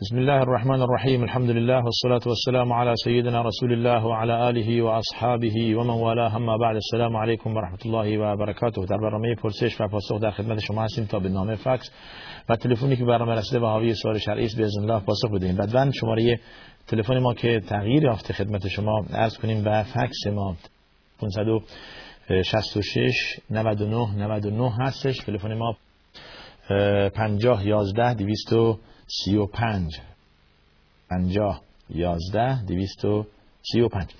بسم الله الرحمن الرحیم الحمد لله والصلاة والسلام على سيدنا رسول الله وعلى آله وأصحابه ومن والاه اما بعد السلام علیکم و رحمت الله و برکاته در برنامه پرسش و پاسخ در خدمت شما هستیم تا به نامه فکس و تلفنی که برنامه رسیده و حاوی سوال شرعی است باذن الله پاسخ بدهیم بعداً شماره تلفن ما که تغییر یافته خدمت شما عرض کنیم و فکس ما 566 99 99 هستش تلفن ما 50 11 235 50 11 235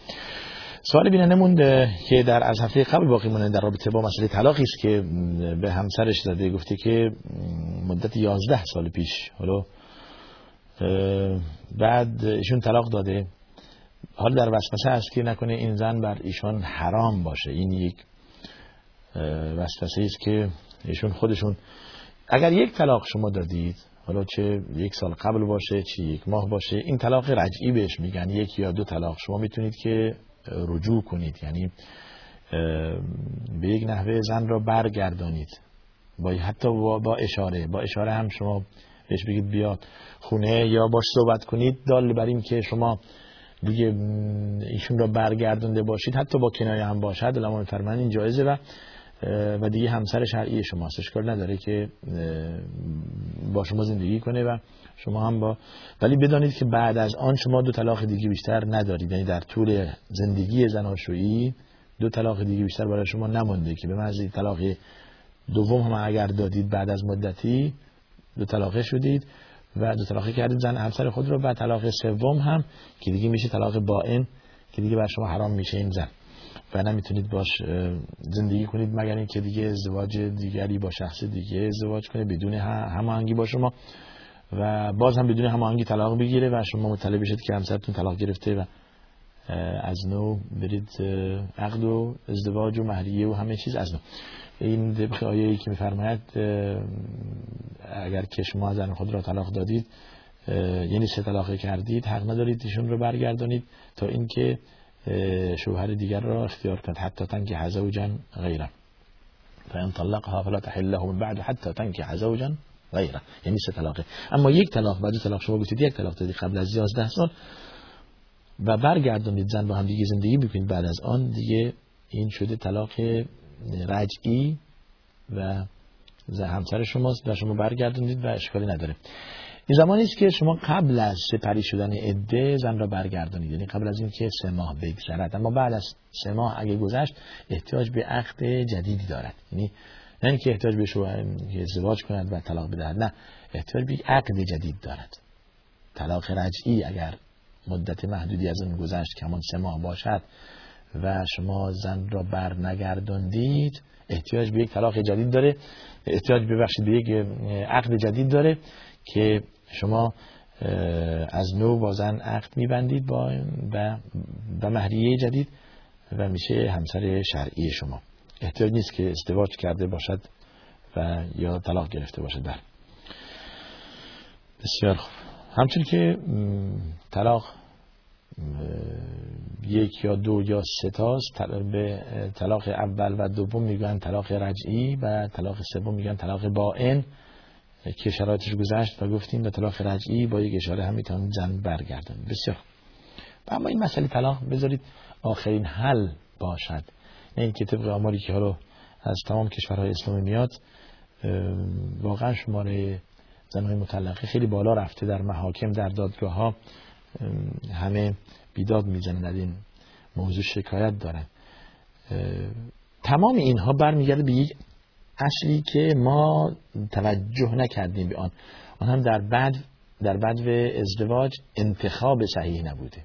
سوال بیننده مونده که در از هفته قبل باقی مونده در رابطه با مسئله طلاقی است که به همسرش داده. گفته که مدت 11 سال پیش. حالا بعد ایشون طلاق داده. حال در وسوسه است که نکنه این زن بر ایشان حرام باشه. این یک وسوسه است که ایشون خودشون اگر یک طلاق شما دادید حالا چه یک سال قبل باشه چه یک ماه باشه این طلاق رجعی بهش میگن یک یا دو طلاق. شما می‌تونید که رجوع کنید یعنی به یک نحوه زن را برگردانید. با حتی با اشاره با اشاره هم شما بهش بگید بیاد خونه یا باش صحبت کنید. دال بر این که شما دیگه ایشون را برگردونده باشید حتی با کنایه هم باشد علما فرمان این جایزه و و دیگه همسر شرعی شماست. اشکال نداره که با شما زندگی کنه و شما هم با ولی بدانید که بعد از آن شما دو طلاق دیگه بیشتر ندارید. یعنی در طول زندگی زناشویی دو طلاق دیگه بیشتر برای شما نمانده که به محض طلاق دوم هم اگر دادید بعد از مدتی دو طلاقه شدید و دو طلاقه کردید زن همسر خود رو بعد طلاق سوم هم که دیگه میشه طلاق باین که دیگه بر شما حرام میشه این زن. و نمی‌تونید باش زندگی کنید مگر اینکه دیگه ازدواج دیگری با شخص دیگه ازدواج کنه بدون هماهنگی با شما. و باز هم بدون هماهنگی طلاق بگیره و شما مطلع بشید که همسرتون طلاق گرفته و از نو برید عقد و ازدواج و مهریه و همه چیز از نو. این دبخ آیه ای که میفرماید اگر که شما زن خود را طلاق دادید یعنی سه طلاق کردید حق ندارید ایشون رو برگردانید تا اینکه شوهر دیگر را اختیار کند حتی تنکح زوجا غیره. فان طلقها فلا تحل له من بعد حتی تنکح زوجا غیره. یعنی سه طلاقه. اما یک طلاق بعد طلاق شما گفتید یک طلاق دادید قبل از 11 سال و برگردانید زن با هم دیگه زندگی بکنید. بعد از آن دیگه این شده طلاق رجعی و همسر شماست و شما برگردونید و اشکالی نداره. این زمانی است که شما قبل از سپری شدن عده زن را برگردانید. یعنی قبل از اینکه سه ماه بگذرد. اما بعد از سه ماه اگه گذشت احتیاج به عقد جدیدی دارد. یعنی نه اینکه احتیاج به شوهر ازدواج کند و طلاق بدهد نه. احتیاج به عقد جدید دارد. طلاق رجعی اگر مدت محدودی از اون گذشت که همون سه ماه باشد و شما زن را بر نگرداندید احتیاج به یک طلاق جدید داره. احتیاج ببخشید به یک عقد جدید داره که شما از نو با زن عقد میبندید با و مهریه جدید و میشه همسر شرعی شما. احتیاج نیست که ازدواج کرده باشد و یا طلاق گرفته باشد. بر بسیار خوب. همچون که طلاق یک یا دو یا سه تاست به طلاق اول و دوم میگن طلاق رجعی و طلاق سوم میگن طلاق باین. که شرایطش گذشت و گفتیم به طلاق رجعی با یک اشاره هم می‌تونید زن برگردن بسیار اما این مسئله طلاق بذارید آخرین حل باشد. نه اینکه طبق آماری که حالا از تمام کشورهای اسلامی میاد واقعا شماره زنهای مطلقه خیلی بالا رفته در محاکم در دادگاه ها همه بیداد می‌زنن در این موضوع شکایت دارن. تمام اینها برمیگرده به یک اصلی که ما توجه نکردیم به آن. آن هم در بعد در بعد ازدواج انتخاب صحیح نبوده.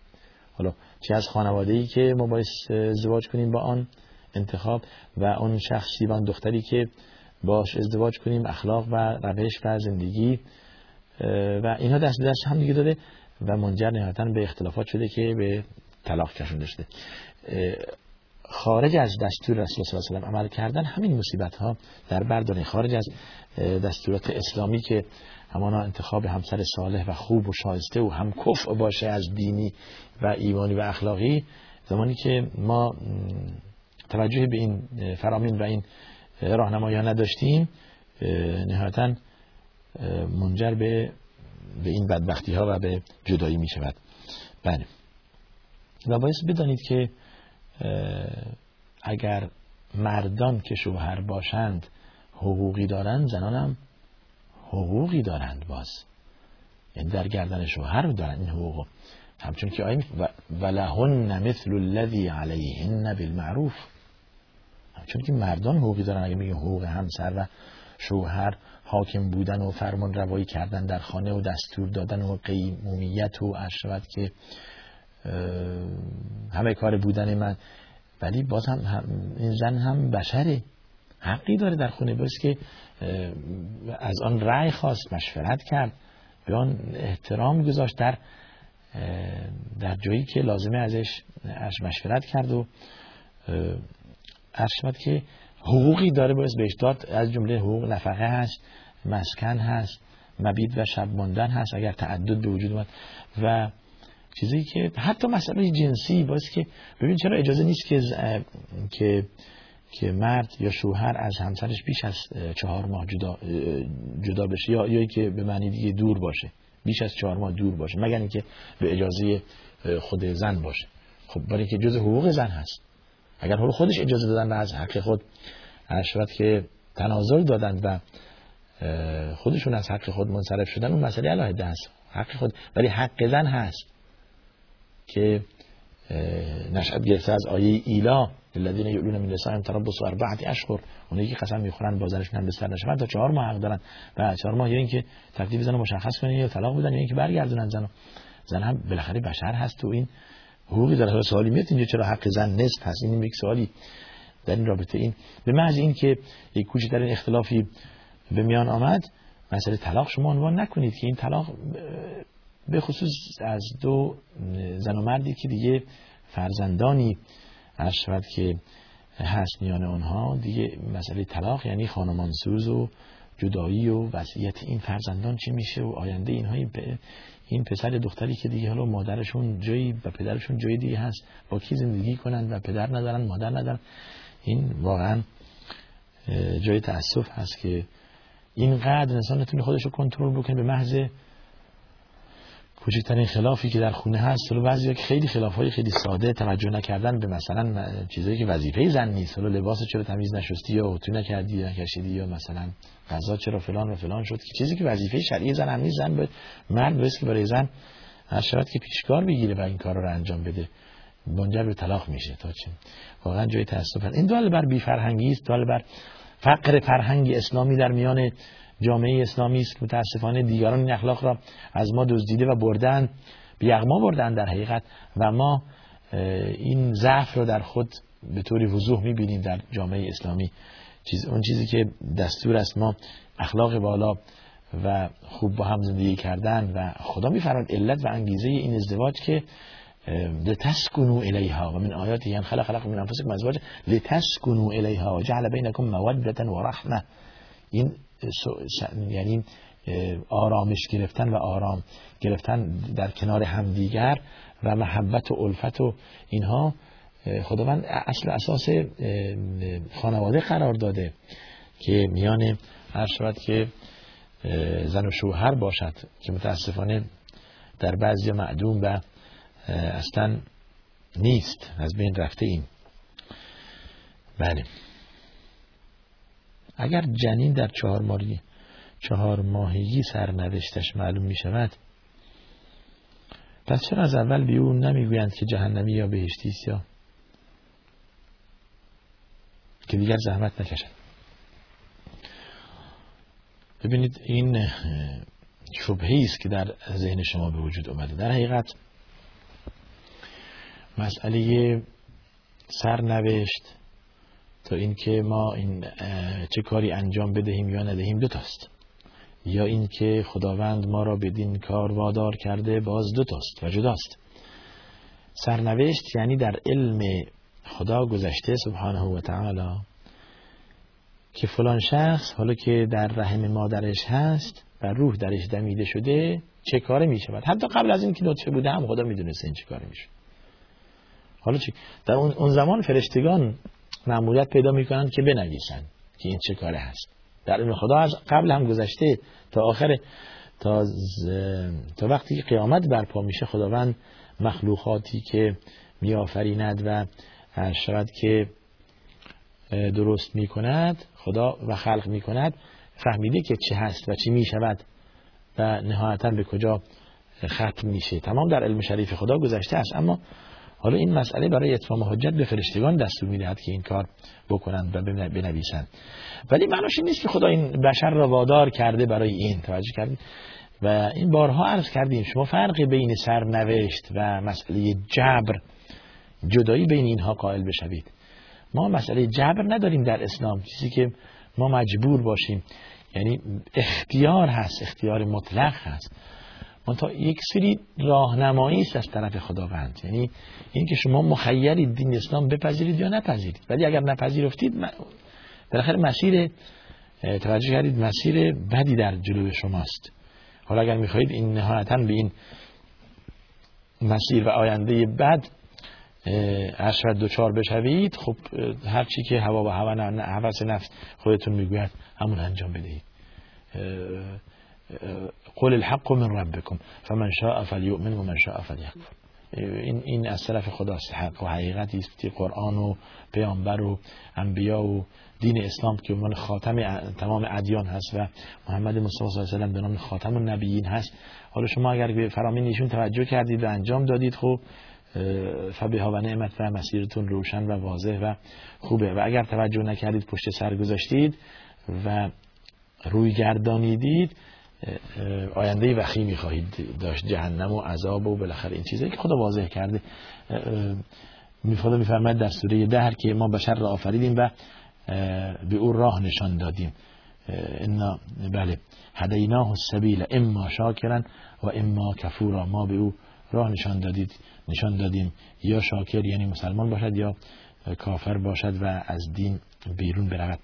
حالا چه از خانواده ای که ما باید ازدواج کنیم با آن انتخاب و اون شخصی و دختری که باش ازدواج کنیم اخلاق و روش و زندگی و اینها دست دست هم دیگه داده و منجر نهایتا به اختلافات شده که به طلاق کشونده شده. خارج از دستور رسول صلی الله علیه و عمل کردن همین مصیبت ها در برداره خارج از دستورات اسلامی که همانا انتخاب همسر صالح و خوب و شایسته و هم کفع باشه از دینی و ایمانی و اخلاقی زمانی که ما توجه به این فرامین و این راهنمایی نداشتیم نهایتا منجر به به این بدبختی ها و به جدایی می شود بله. و باید بدانید که اگر مردان که شوهر باشند حقوقی دارند زنان هم حقوقی دارند باز. یعنی در گردن شوهر دارن این حقوق. همچون که آیه ولهن مثل الذی علیهن بالمعروف. چون که مردان حقوقی دارن اگه میگیم حقوق همسر و شوهر حاکم بودن و فرمان روایی کردن در خانه و دستور دادن و قیمومیت و اشرت که همه کار بودن من. ولی باز هم, این زن هم بشره. حقی داره در خونه. بس که از آن رأی خواست مشورت کرد. به آن احترام گذاشت در در جایی که لازمه ازش مشورت کرد و عرض که حقوقی داره. باید بهش داد. از جمله حقوق نفقه هست مسکن هست مبید و شب ماندن هست اگر تعدد به وجود اومد. و چیزی که حتی مسئله جنسی باید که ببین چرا اجازه نیست که که که مرد یا شوهر از همسرش بیش از چهار ماه جدا جدا بشه یا یا که به معنی دیگه دور باشه. بیش از چهار ماه دور باشه مگر اینکه به اجازه خود زن باشه. خب برای اینکه جز حقوق زن هست. اگر حال خودش اجازه دادن و از حق خود عشرت که تنازل دادند و خودشون از حق خود منصرف شدن اون مسئله علاهده هست. حق خود ولی حق زن هست. که نشأت گرفته از آیه ایلا الذين يؤلون من نسائهم تربص اربعه اشهر. اونایی که قسم می‌خورن بازارشون هم به سر نشه تا چهار ماه حق دارن. و چهار ماه یا اینکه تکلیف زن مشخص کنن یا طلاق بدن یا اینکه برگردونن زنو زن هم بالاخره بشر هست تو این حقوقی داره سوالی میاد. اینجا چرا حق زن نصف هست این یک سوالی در این رابطه این. به محض این که یک در این اختلافی به میان آمد مسئله طلاق شما عنوان نکنید که این طلاق به خصوص از دو زن و مردی که دیگه فرزندانی عرض که هست میان آنها دیگه مسئله طلاق یعنی خانمانسوز و جدایی و وضعیت این فرزندان چی میشه و آینده اینها. این پسر دختری که دیگه حالا مادرشون جایی و پدرشون جایی دیگه هست با کی زندگی کنند و پدر ندارن مادر ندارن. این واقعا جای تاسف هست که اینقدر انسان نتونه خودش رو کنترل بکنه به محض کوچکترین خلافی که در خونه هست حالا بعضی که خیلی خلاف های خیلی ساده توجه نکردن به مثلا چیزایی که وظیفه زن نیست. حالا لباس چرا تمیز نشستی یا اتو نکردی یا نکشیدی یا مثلا غذا چرا فلان و فلان شد. که چیزی که وظیفه شرعی زن هم نیست زن به مرد باید که برای زن هر شرط که پیشکار بگیره و این کار رو انجام بده منجر به طلاق میشه تا چه. واقعا جای تاسف این دال بر بی فرهنگی است دال بر فقر فرهنگ اسلامی در میان جامعه اسلامی است. متاسفانه دیگران این اخلاق را از ما دزدیده و بردن به یغما بردن در حقیقت. و ما این ضعف رو در خود به طوری وضوح می‌بینیم در جامعه اسلامی. چیز اون چیزی که دستور است ما اخلاق بالا و خوب با هم زندگی کردن و خدا میفرماد علت و انگیزه این ازدواج که لتسکنوا الیها و من آیاتی یعنی خلق خلق من انفسکم ازواج لتسکنوا الیها و جعل بینکم موده و رحمه این یعنی آرامش گرفتن و آرام گرفتن در کنار همدیگر و محبت و الفت و اینها خداوند اصل اساس خانواده قرار داده که میان هر شود که زن و شوهر باشد که متاسفانه در بعضی معدوم و اصلا نیست از بین رفته این بله. اگر جنین در چهار ماهی چهار ماهگی سرنوشتش معلوم می شود پس چرا از اول به او نمی‌گویند که جهنمی یا بهشتی یا که دیگر زحمت نکشد؟ ببینید این شبهی است که در ذهن شما به وجود اومده. در حقیقت مسئله سرنوشت تا اینکه ما این چه کاری انجام بدهیم یا ندهیم دو تاست. یا اینکه خداوند ما را بدین کار وادار کرده باز دو تاست و جداست. سرنوشت یعنی در علم خدا گذشته سبحانه و تعالی که فلان شخص حالا که در رحم مادرش هست و روح درش دمیده شده چه کاره می شود؟ حتی قبل از اینکه نطفه بوده هم خدا می‌دونسته این چه کاره می حالا چی؟ در اون زمان فرشتگان معمولیت پیدا می‌کنند که بنویسن که این چه کاره هست در این خدا از قبل هم گذشته تا آخر تا, تا وقتی قیامت برپا میشه خداوند مخلوقاتی که میآفریند و شاید که درست می‌کند خدا و خلق می‌کند فهمیده که چه هست و چی می‌شود و نهایتا به کجا ختم میشه. تمام در علم شریف خدا گذشته است. اما حالا این مسئله برای اتمام حجت به فرشتگان دستور می‌دهد که این کار بکنند و بنویسند. ولی معناش این نیست که خدا این بشر را وادار کرده برای این. توجه کردید؟ و این بارها عرض کردیم شما فرق بین سرنوشت و مسئله جبر جدایی بین اینها قائل بشوید. ما مسئله جبر نداریم در اسلام. چیزی که ما مجبور باشیم یعنی اختیار هست اختیار مطلق هست. منتها یک سری راهنمایی است از طرف خداوند. یعنی اینکه شما مخیرید دین اسلام بپذیرید یا نپذیرید. ولی اگر نپذیرفتید بالاخره مسیر توجه کردید مسیر بدی در جلوی شماست. حالا اگر می‌خواهید این نهایتا به این مسیر و آینده بد اشرد دوچار بشوید خب هرچی که هوا و هوس نفس خودتون می‌گوید همون انجام بدهید. قول الحق من ربكم فمن شاء فليؤمن ومن شاء فليكفر. این این از طرف خداست حق و حقیقتی است که قرآن و پیامبر و انبیا و دین اسلام که عنوان خاتم تمام ادیان هست و محمد مصطفی صلی الله علیه و به نام خاتم النبیین هست. حالا شما اگر به فرامین ایشون توجه کردید و انجام دادید خب فبها و نعمت و مسیرتون روشن و واضح و خوبه. و اگر توجه نکردید پشت سر گذاشتید و روی گردانیدید آینده وخیمی خواهید داشت جهنم و عذاب و بالاخره این چیزایی که خدا واضح کرده. میفاده میفرماید در سوره دهر که ما بشر را آفریدیم و به او راه نشان دادیم. انا بله. هدیناه السبیل اما شاکرا و اما کفورا. ما به او راه نشان دادید نشان دادیم. یا شاکر یعنی مسلمان باشد یا کافر باشد و از دین بیرون برود.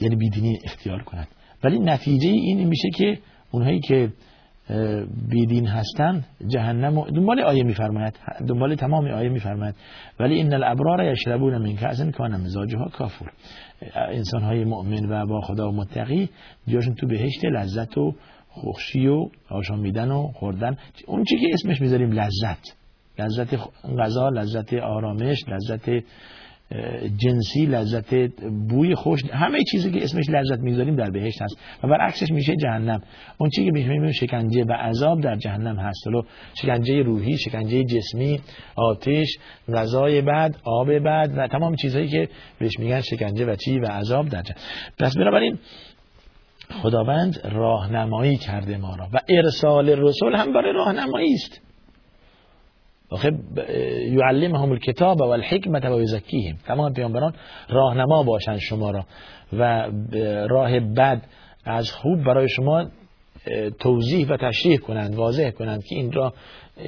یعنی بیدینی اختیار کند. ولی نتیجه این میشه که اونهایی که بیدین هستن جهنم دنبال آیه میفرماید. دنبال تمام آیه میفرماید. ولی این الابرار یشربون من کأس کان مزاجها کافور. انسان های مؤمن و با خدا و متقی جاشون تو بهشت لذت و خوشی و آشامیدن و خوردن. اون چی که اسمش می‌ذاریم لذت. لذت غذا لذت آرامش لذت جنسی لذت بوی خوش همه چیزی که اسمش لذت می‌ذاریم در بهشت هست و برعکسش میشه جهنم. اون چیزی که میشه شکنجه و عذاب در جهنم هست. لو شکنجه روحی شکنجه جسمی آتش غذای بد آب بد و تمام چیزهایی که بهش میگن شکنجه و چی و عذاب در جهنم. پس بنابراین خداوند راهنمایی کرده ما را و ارسال رسول هم برای راهنمایی است. آخه یعلمهم الکتاب و الحکمت و یزکیهم. تمام پیامبران راهنما باشند شما را و راه بد از خوب برای شما توضیح و تشریح کنند واضح کنند که این راه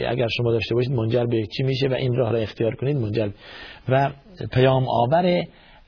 اگر شما داشته باشید منجر به چی میشه و این راه را اختیار کنید منجر. و پیام آور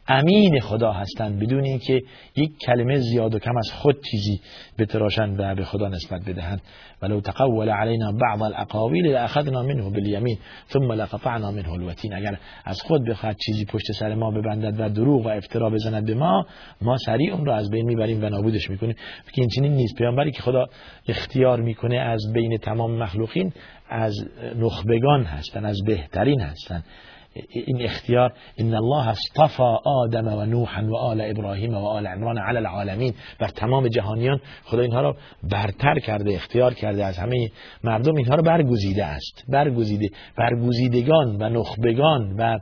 امین خدا هستند بدون اینکه یک کلمه زیاد و کم از خود چیزی بتراشند و به خدا نسبت بدهند. ولو تقول علينا بعض الاقاویل لاخذنا منه بالیمین ثم لقطعنا منه الوتین. اگر از خود بخواد چیزی پشت سر ما ببندد و دروغ و افترا بزند به ما ما سریع اون رو از بین می‌بریم و نابودش می‌کنیم. که این چنین نیست. پیامبری که خدا اختیار می‌کنه از بین تمام مخلوقین از نخبگان هستند از بهترین هستند. این اختیار ان الله اصطفى آدم و نوح و آل ابراهیم و آل عمران علی العالمین بر تمام جهانیان. خدا اینها را برتر کرده اختیار کرده از همه مردم اینها را برگزیده است. برگزیده. برگزیدگان و نخبگان و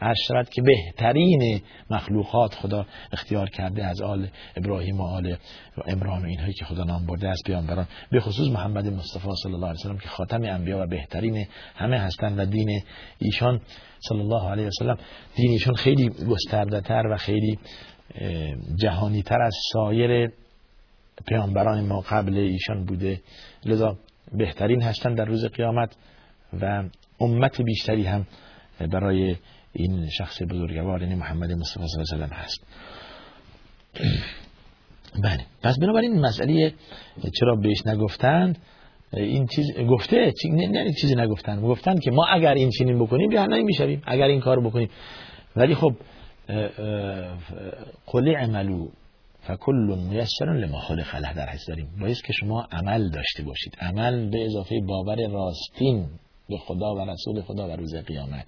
اشرت که بهترین مخلوقات خدا اختیار کرده از آل ابراهیم و آل عمران و اینهایی که خدا نام برده از پیامبران. به خصوص محمد مصطفی صلی الله علیه و که خاتم انبیا و بهترین همه هستند و دین ایشان صلی الله علیه وسلم دینیشون خیلی گسترده تر و خیلی جهانی تر از سایر پیامبران ما قبل ایشان بوده. لذا بهترین هستند در روز قیامت و امت بیشتری هم برای این شخص بزرگوار یعنی محمد مصطفی صلی الله علیه و هست. بله. پس بنابراین مسئله چرا بهش نگفتند؟ این چیز گفته نه, نه چیزی نگفتن. گفتن که ما اگر این چنین بکنیم جهنمی می‌شویم اگر این کار بکنیم. ولی خب قل عملو فکل میسر لما خلق له در حس داریم. باید که شما عمل داشته باشید. عمل به اضافه باور راستین به خدا و رسول خدا و روز قیامت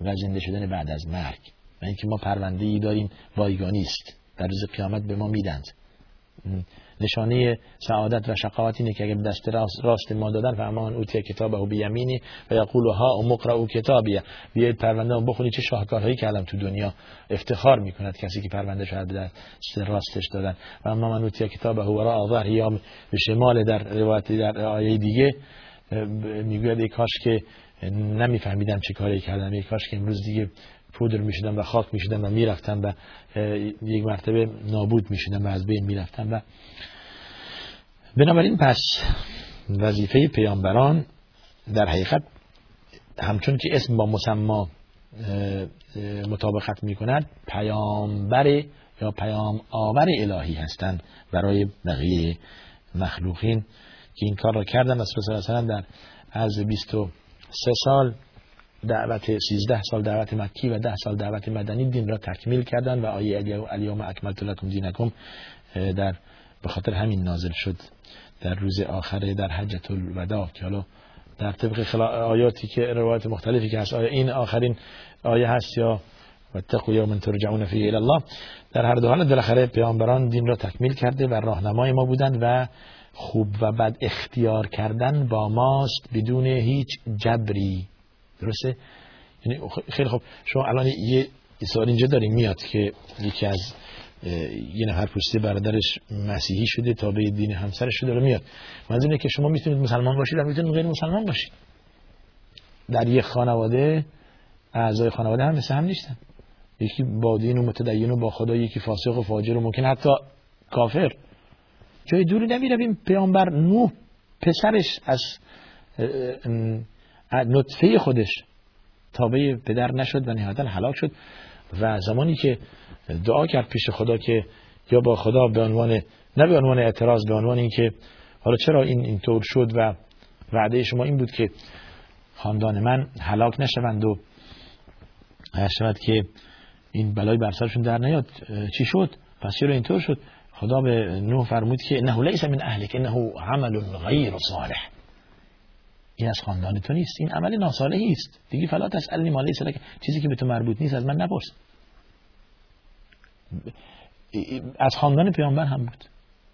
و زنده شدن بعد از مرگ. و اینکه ما پرونده ای داریم بایگانی است در روز قیامت به ما میدند نشانه سعادت و شقاوت اینه که اگر دست راست ما دادن فرمان اوتی کتابه بیمینی و یقول ها و مقرا کتابیه. بیاید پرونده بخونید چه شاهکارهایی کردم تو دنیا افتخار می‌کند کسی که پرونده شاید دست راستش دادن. و اما من اوتی کتابه و را ظهر یا به شمال در روایت در آیه دیگه می‌گوید ای کاش که نمیفهمیدم چه کاری کردم ای کاش که امروز دیگه پودر می‌شدم و خاک می‌شدم و می‌رفتم و یک مرتبه نابود می‌شدم و از بین می‌رفتم و بنابراین پس وظیفه پیامبران در حقیقت همچون که اسم با مسما مطابقت می‌کند پیامبر یا پیام آور الهی هستند برای بقیه مخلوقین که این کار را کردن الله در از 23 سال دعوت 13 سال دعوت مکی و 10 سال دعوت مدنی دین را تکمیل کردن و آیه الیوم اکملت لکم دینکم در به خاطر همین نازل شد در روز آخر در حجت الوداع که حالا در طبق آیاتی که روایت مختلفی که هست آیا این آخرین آیه هست یا واتقوا یوما ترجعون فیه الی الله در هر دو حال بالاخره پیامبران دین را تکمیل کرده و راهنمای ما بودند و خوب و بد اختیار کردن با ماست بدون هیچ جبری. درسته؟ یعنی خیلی خوب. شما الان یه سوال اینجا داریم میاد که یکی از یه نفر پوسته برادرش مسیحی شده تا به دین همسرش شده میاد. منظور که شما می‌تونید مسلمان باشید و می‌تونید غیر مسلمان باشید. در یک خانواده اعضای خانواده هم مثل هم نیستن. یکی با دین و متدین و با خدا یکی فاسق و فاجر و ممکن حتی کافر. جای دوری نمی‌رویم. پیامبر نوح پسرش از نطفه خودش. تابع پدر نشد و نهایتا هلاک شد. و زمانی که دعا کرد پیش خدا که یا با خدا به عنوان نه به عنوان اعتراض به عنوان اینکه حالا چرا این اینطور شد و وعده شما این بود که خاندان من هلاک نشوند و شود که این بلای بر سرشون در نیاد چی شد؟ پس چرا اینطور شد؟ خدا به نوح فرمود که انه لیس من اهلک انه عمل غیر صالح. این از خاندان تو نیست. این عمل ناصالحی است. دیگه فلا تسالنی ما لیس لک چیزی که به تو مربوط نیست از من نپرس. از خاندان پیامبر هم بود.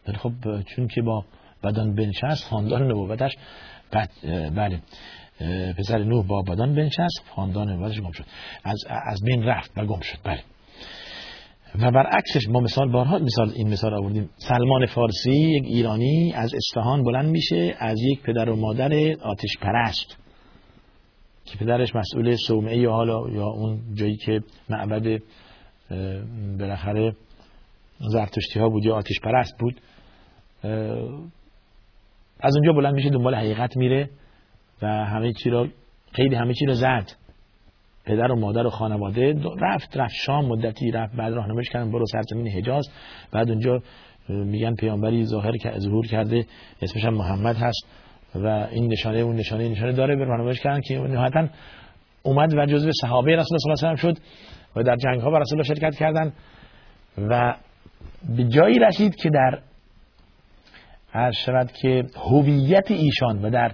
ولی خب چون که با بدن بنشست خاندان نبوتش بعد بله پسر نوح با بدن بنشست خاندان نبوتش گم شد. از از بین رفت و گم شد. بله. و برعکسش ما مثال بارها مثال این مثال آوردیم. سلمان فارسی یک ایرانی از اصفهان بلند میشه از یک پدر و مادر آتش پرست. که پدرش مسئول صومعه یا حالا یا اون جایی که معبد بالاخره زرتشتی ها بود یا آتش پرست بود از اونجا بلند میشه دنبال حقیقت میره و همه چی را خیلی همه چی را زد. پدر و مادر و خانواده رفت رفت شام مدتی رفت بعد راهنماییش کردن برو سرزمین حجاز. بعد اونجا میگن پیامبری ظاهر که ظهور کرده اسمش هم محمد هست. و این نشانه اون نشانه نشانه داره به راهنماییش کردن که نهایتا اومد و جزو صحابه رسول الله صلی الله علیه و شد و در جنگ ها با رسول الله شرکت کردن. و به جایی رسید که در هر شود که هویت ایشان و در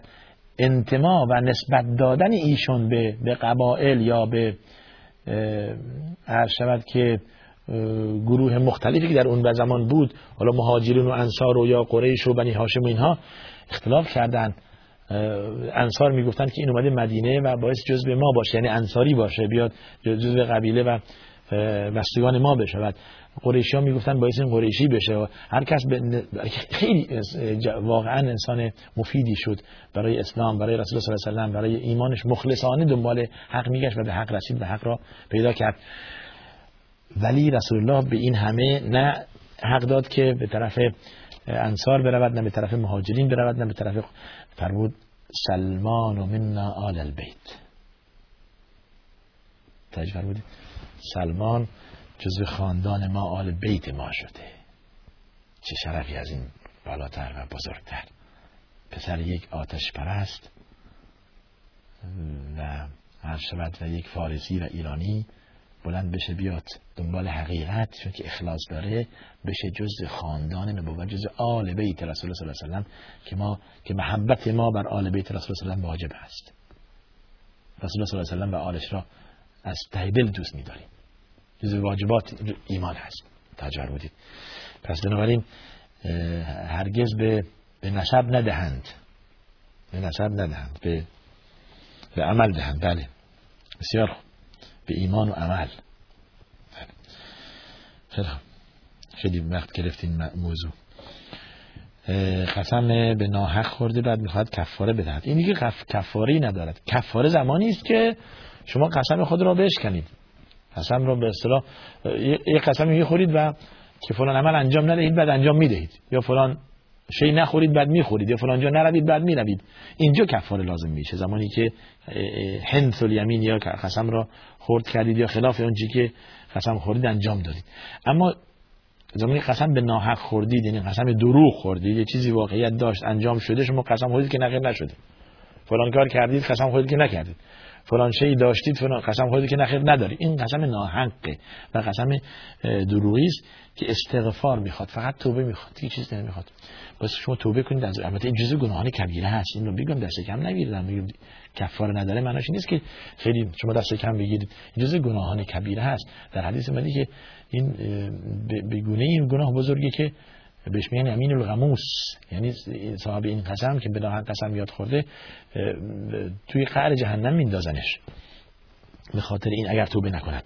انتما و نسبت دادن ایشون به, به قبائل یا به هر شود که گروه مختلفی که در اون زمان بود حالا مهاجرین و انصار و یا قریش و بنی هاشم اینها اختلاف کردند انصار می‌گفتن که این اومده مدینه و باعث جزء ما باشه یعنی انصاری باشه بیاد جزء قبیله و بستگان ما بشود. قریشی ها می‌گفتن باعث این قریشی بشه هر کس به خیلی واقعا انسان مفیدی شد برای اسلام برای رسول الله صلی الله علیه و برای ایمانش مخلصانه دنبال حق میگشت و به حق رسید و حق را پیدا کرد. ولی رسول الله به این همه نه حق داد که به طرف انصار برود نه به طرف مهاجرین برود نه به طرف فرمود سلمان و منا آل البیت. تاج فرمودید سلمان جزو خاندان ما آل بیت ما شده. چه شرفی از این بالاتر و بزرگتر. پسر یک آتش پرست و هر شود و یک فارسی و ایرانی بلند بشه بیاد دنبال حقیقت چون که اخلاص داره بشه جز خاندان نبوت جز آل بیت رسول صلی الله علیه وسلم که ما که محبت ما بر آل بیت رسول صلی الله علیه و واجب هست رسول صلی الله علیه و و آلش را از ته دل دوست می‌داریم. جز واجبات ایمان هست. تجربه بودید. پس بنابراین هرگز به به نسب ندهند. به نسب ندهند. به به عمل دهند. بله. بسیار به ایمان و عمل. خیلی خیلی وقت گرفتین موضوع. قسم به ناحق خورده بعد می‌خواد کفاره بدهد. این دیگه کفاره ندارد. کفاره زمانی است که شما قسم خود را بشکنید. قسم را به اصطلاح یک قسم می‌خورید و که فلان عمل انجام ندهید بعد انجام می‌دهید. یا فلان شی نخورید بعد می‌خورید. یا فلان جا نروید بعد می‌روید. اینجا کفاره لازم میشه. زمانی که حنث الیمین یا قسم را خورد کردید یا خلاف اون که قسم خورید انجام دادید. اما زمانی قسم به ناحق خوردید یعنی قسم دروغ خوردید یه چیزی واقعیت داشت انجام شده شما قسم خوردید که نخیر نشده. فلان کار کردید قسم خوردید که نکردید. فلان شی داشتید فلان قسم خوردید که نخیر نداری. این قسم ناحقه و قسم دروغی است که استغفار می‌خواد فقط توبه می‌خواد. دیگه چیز نمی‌خواد. بس شما توبه کنید از البته این جزء گناهان کبیره هست. این رو بگم دست کم نگیرید. میگم کفاره نداره معناش نیست که خیلی شما دست کم بگیرید. جزء گناهان کبیره هست. در حدیث اومده که این به گونه این گناه بزرگی که بهش میگن امین الغموس. یعنی صاحب این قسم که به قسم یاد خورده توی قعر جهنم میندازنش. به خاطر این اگر توبه نکند.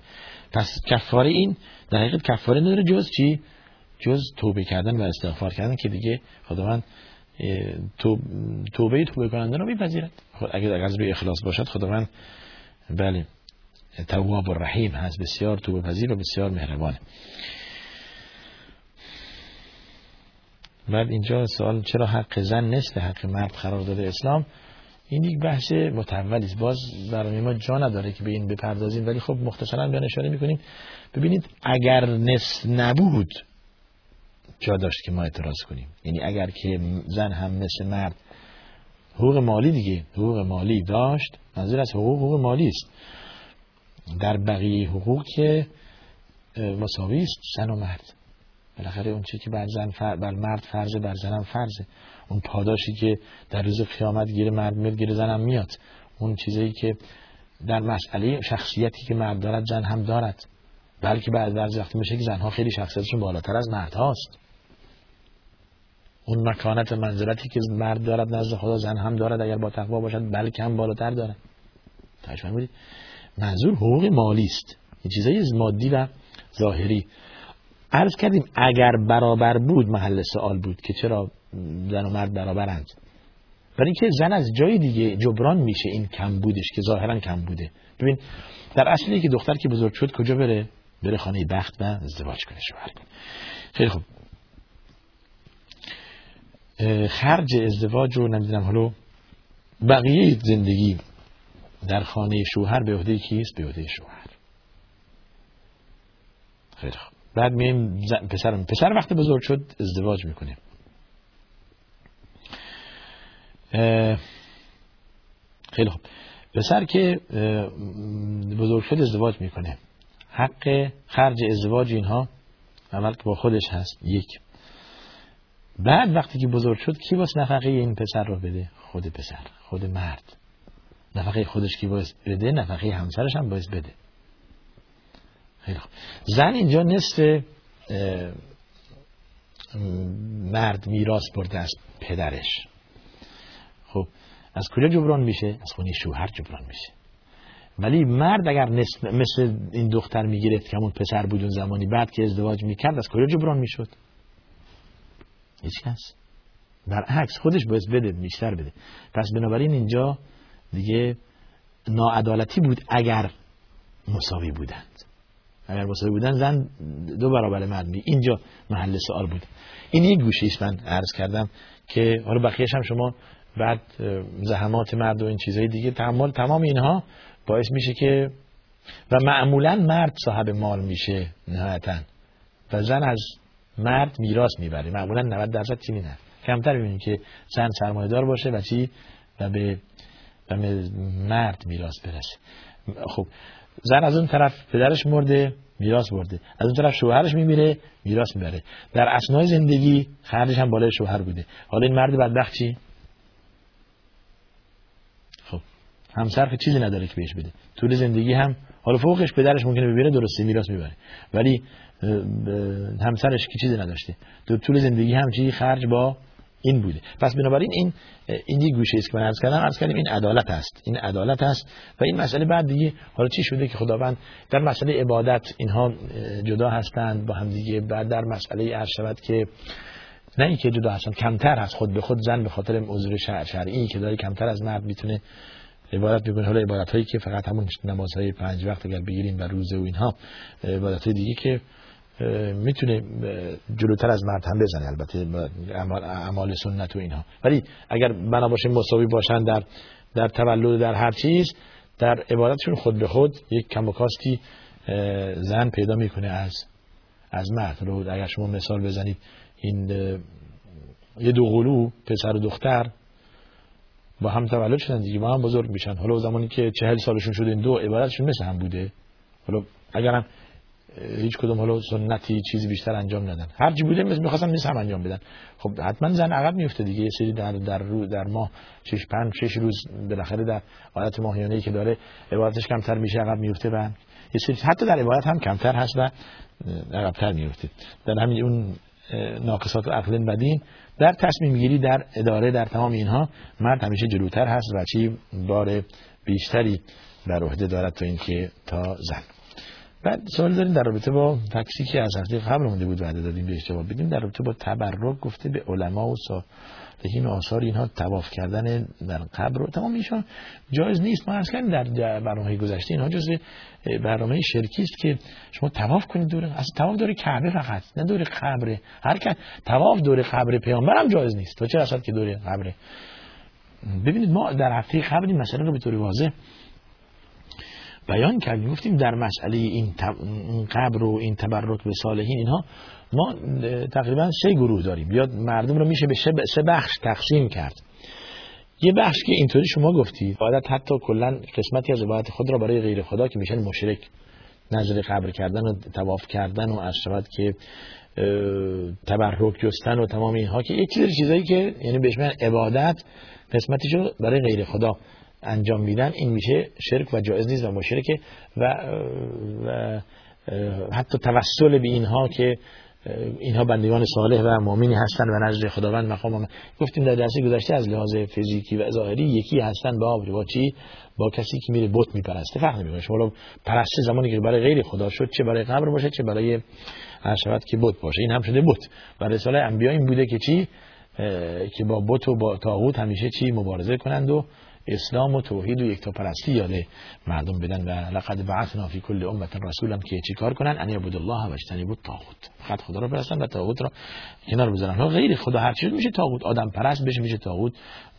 پس کفاره این در حقیقت کفاره نداره جز چی؟ جز توبه کردن و استغفار کردن که دیگه خداوند توبه توبه کننده رو میپذیرد. خود اگر از روی اخلاص باشد خداوند بله تواب و رحیم هست بسیار توبه پذیر و بسیار مهربانه. بعد اینجا سوال چرا حق زن نصف حق مرد قرار داده اسلام. این یک بحث متولی است. باز برای ما جا نداره که به این بپردازیم ولی خب مختصرا بیان اشاره می‌کنیم. ببینید اگر نصف نبود جا داشت که ما اعتراض کنیم. یعنی اگر که زن هم مثل مرد حقوق مالی دیگه حقوق مالی داشت منظور از حقوق حقوق مالی است. در بقیه حقوق که مساوی است زن و مرد. بالاخره اون چیزی که بر زن فر... بر مرد فرضه بر زنم فرضه. اون پاداشی که در روز قیامت گیر مرد میاد گیر زنم میاد. اون چیزی که در مسئله شخصیتی که مرد دارد زن هم دارد. بلکه بعد بعضی وقتی میشه که زنها خیلی شخصیتشون بالاتر از مرد هاست. اون مکانت منزلتی که مرد دارد نزد خدا زن هم دارد اگر با تقوا باشد بلکه هم بالاتر دارد. بودید منظور حقوق مالی است. یه چیزایی مادی و ظاهری. عرض کردیم اگر برابر بود محل سوال بود که چرا زن و مرد برابرند. برای اینکه زن از جای دیگه جبران میشه این کم بودش که ظاهرا کم بوده. ببین در اصلی که دختر که بزرگ شد کجا بره؟ بره خانه بخت و ازدواج کنه شوهر کنه. خیلی خوب. خرج ازدواج رو نمی‌دونم حالا بقیه زندگی در خانه شوهر به عهده کیست؟ به عهده شوهر. خیلی خوب. بعد میم پسر پسر وقتی بزرگ شد ازدواج می‌کنه خیلی خوب. پسر که بزرگ شد ازدواج می‌کنه. حق خرج ازدواج اینها عمل با خودش هست. یک. بعد وقتی که بزرگ شد کی باز نفقه این پسر رو بده؟ خود پسر. خود مرد. نفقه خودش کی باز بده؟ نفقه همسرش هم باز بده. زن اینجا نصف مرد میراث برده از پدرش. خب از کجا جبران میشه؟ از خونه شوهر جبران میشه. ولی مرد اگر مثل این دختر می‌گرفت که همون پسر بود اون زمانی بعد که ازدواج می‌کرد از کجا جبران می‌شد؟ هیچ کس. برعکس خودش باید بده بیشتر بده. پس بنابراین اینجا دیگه ناعدالتی بود اگر مساوی بودند. اگر مساوی بودن زن دو برابر مرد می اینجا محل سوال بود. این یک گوشه است من عرض کردم که حالا بقیهش هم شما بعد زحمات مرد و این چیزهای دیگه تحمل تمام اینها باعث میشه که و معمولا مرد صاحب مال میشه نهایتا. و زن از مرد میراث می‌بره. معمولا 90 درصد چی نه. کمتر ببینیم که زن سرمایه دار باشه و چی؟ و به و به مرد میراث برسه. خب زن از اون طرف پدرش مرده میراث برده. از اون طرف شوهرش میمیره میراث می‌بره. در اسنای زندگی خرجش هم بالای شوهر بوده. حالا این مرد بدبخت چی؟ خب همسر که چیزی نداره که بهش بده. طول زندگی هم حالا فوقش پدرش ممکنه ببینه درسته میراث می‌بره. ولی همسرش که چیزی نداشته. تو طول زندگی هم چی؟ خرج با این بوده. پس بنابراین این این یک گوشه است که من عرض کردم. عرض کردیم این عدالت است. این عدالت است. و این مسئله بعد دیگه حالا چی شده که خداوند در مسئله عبادت اینها جدا هستند با هم دیگه. بعد در مسئله عرض شود که نه اینکه جدا هستند کمتر هست خود به خود زن به خاطر عذر شرعی که داره کمتر از مرد می‌تونه عبادت می‌کنه حالا عبادت هایی که فقط همون نمازهای پنج وقت اگر بگیریم و روزه و اینها عبادت های دیگه که می‌تونه جلوتر از مرد هم بزنه البته اعمال سنت و اینها. ولی اگر بنا باشه مساوی باشن در در تولد در هر چیز در عبادتشون خود به خود یک کم و کاستی زن پیدا می‌کنه از از مرد. رو اگر شما مثال بزنید این یه دو غلو پسر و دختر با هم تولد شدن دیگه با هم بزرگ میشن. حالا زمانی که چهل سالشون شده این دو عبادتشون مثل هم بوده. حالا اگرم هیچ کدوم حالا سنتی چیزی بیشتر انجام ندن. هر چی بوده می‌خواستن نیست هم انجام بدن. خب حتما زن عقب میفته دیگه. یه سری در در رو در ماه 6 5 6 روز بالاخره در عادت ماهیانه که داره عبادتش کمتر میشه عقب میفته و یه سری حتی در عبادت هم کمتر هست و عقبتر میفته در همین اون ناقصات عقل بدین در تصمیم گیری در اداره در تمام اینها مرد همیشه جلوتر هست و چی؟ بار بیشتری بر عهده دارد تا اینکه تا زن. بعد سوال داریم در رابطه با تکسی که از هفته قبل مونده بود وعده دادیم بهش جواب بدیم در رابطه با تبرک گفته به علما و و آثار اینها تواف کردن در قبر رو تمام ایشان جایز نیست. ما کردیم در برنامه گذشته اینها جز برنامه شرکی است که شما تواف کنید دور از تواف دور کعبه فقط نه دور قبر. هر که تواف دور قبر پیامبر هم جایز نیست. تو چه اصلا که دور قبر؟ ببینید ما در هفته قبل این مسئله رو به طور واضح بیان کردیم گفتیم در مسئله این قبر و این تبرک به صالحین اینها ما تقریبا سه گروه داریم. یا مردم رو میشه به سه بخش تقسیم کرد. یه بخش که اینطوری شما گفتید عادت حتی کلا قسمتی از عبادت خود را برای غیر خدا که میشن مشرک. نظر قبر کردن و تواف کردن و از شود که تبرک جستن و تمام اینها که یک چیز چیزایی که یعنی بهش عبادت قسمتیشو برای غیر خدا. انجام میدن این میشه شرک و جایز نیست و مشرکه و, و حتی توسل به اینها که اینها بندگان صالح و مؤمنی هستند و نزد خداوند مقام گفتیم در درس گذشته از لحاظ فیزیکی و ظاهری یکی هستند با با چی؟ با کسی که میره بت میپرسته. فرق نمی‌کنه شما پرسته زمانی که برای غیر خدا شد چه برای قبر باشه چه برای شود که بت باشه. این هم شده بت. و رساله انبیا این بوده که چی؟ که با بت و با تاغوت همیشه چی؟ مبارزه کنند و اسلام و توحید و یکتاپرستی یاده مردم بدن و لقد بعثنا فی کل امت رسولا که چی کار کنن؟ ان یعبد الله و اجتنبوا الطاغوت. فقط خدا رو پرستن و طاغوت رو کنار بذارن. غیر خدا هر چیز میشه طاغوت. آدم پرست بشه میشه طاغوت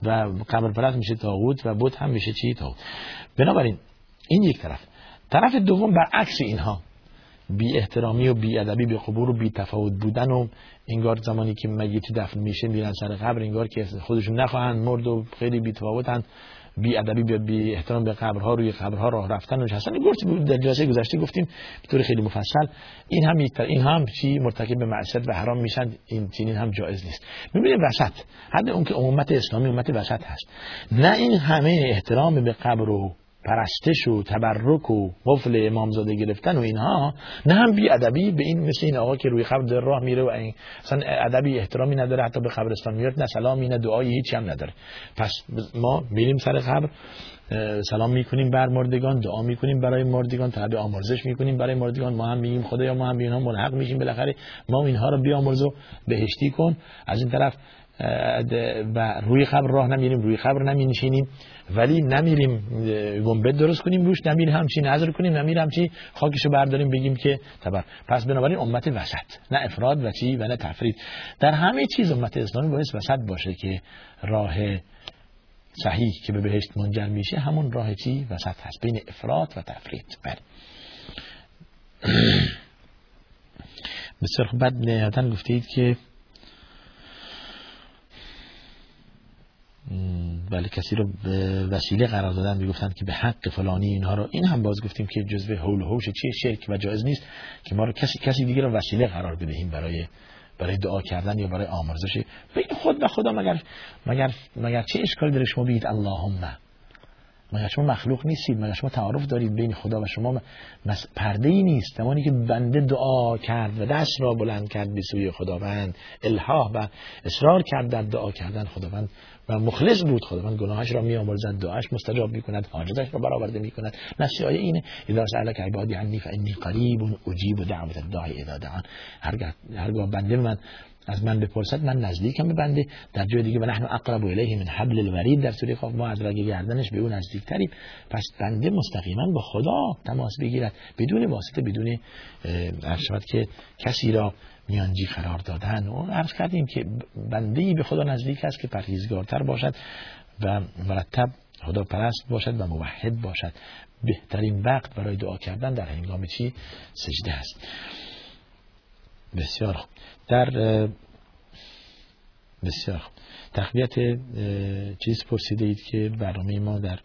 و قبر پرست میشه طاغوت و بت هم میشه چی؟ طاغوت. بنابراین این یک طرف. طرف دوم برعکس اینها. بی احترامی و بی ادبی به قبور و بی تفاوت بودن و انگار زمانی که میتی دفن میشه میرن سر قبر انگار که خودشون نخواهند مرد و خیلی بی تفاوتن. بی ادبی بی احترام به قبرها روی قبرها راه رفتن و نشستن. گفت در جلسه گذشته گفتیم به طور خیلی مفصل این هم این هم چی؟ مرتکب به معصیت و حرام میشن. این چنین هم جایز نیست. ببینید وسط حد اون که امت اسلامی امت وسط هست. نه این همه احترام به قبر و پرستش و تبرک و قفل امامزاده گرفتن و اینها نه هم بی ادبی به این مثل این آقا که روی قبر در راه میره و این اصلا ادبی احترامی نداره حتی به قبرستان میاد نه سلامی نه دعایی هیچی هم نداره. پس ما میریم سر قبر سلام می‌کنیم بر مردگان دعا می‌کنیم برای مردگان تبع آمرزش می‌کنیم برای مردگان. ما هم میگیم خدایا ما هم به اینها ملحق میشیم بالاخره. ما اینها رو بیامرز و بهشتی کن. از این طرف و روی قبر راه نمیریم روی قبر نمی نشینیم ولی نمیریم گنبد درست کنیم روش نمیریم همچی نظر کنیم نمیریم همچی خاکشو برداریم بگیم که تبر. پس بنابراین امت وسط نه افراد و چی و نه تفرید. در همه چیز امت اسلامی باید وسط باشه که راه صحیح که به بهشت منجر میشه همون راه چی؟ وسط هست. بین افراد و تفرید. بله. بسیار بعد نهایتا گفتید که بله کسی رو به وسیله قرار دادن می‌گفتن که به حق فلانی اینها رو این هم باز گفتیم که جزء حول و حوش چیه شرک و جایز نیست که ما رو کسی کسی دیگه رو وسیله قرار بدهیم برای برای دعا کردن یا برای آمرزش. بین خود و خدا مگر مگر مگر چه اشکالی داره شما بگید اللهم؟ مگر شما مخلوق نیستید؟ مگر شما تعارف دارید بین خدا و شما؟ پرده ای نیست. زمانی که بنده دعا کرد و دست را بلند کرد به سوی خداوند الها و اصرار کرد در دعا کردن خداوند و مخلص بود. خداوند گناهش را میآمرزد دعاش مستجاب می‌کند حاجتش را برآورده می‌کند. نفس آیه اینه اذا سالک عبادی عنی فانی قریب اجیب دعوت الداعی اذا دعان. هرگاه بنده من از من بپرسد من نزدیکم به بنده. در جای دیگه و نحن اقرب الیه من حبل الورید. در سوره قاف ما از رگ گردنش به اون نزدیکتریم. پس بنده مستقیما با خدا تماس بگیرد بدون واسطه بدون ارشاد که کسی را میانجی قرار دادن. و عرض کردیم که بنده به خدا نزدیک است که پرهیزگارتر باشد و مرتب خدا پرست باشد و موحد باشد. بهترین وقت برای دعا کردن در هنگام چی؟ سجده است. بسیار خوب. در بسیار خوب. تقویت چیز پرسیده اید که برنامه ما در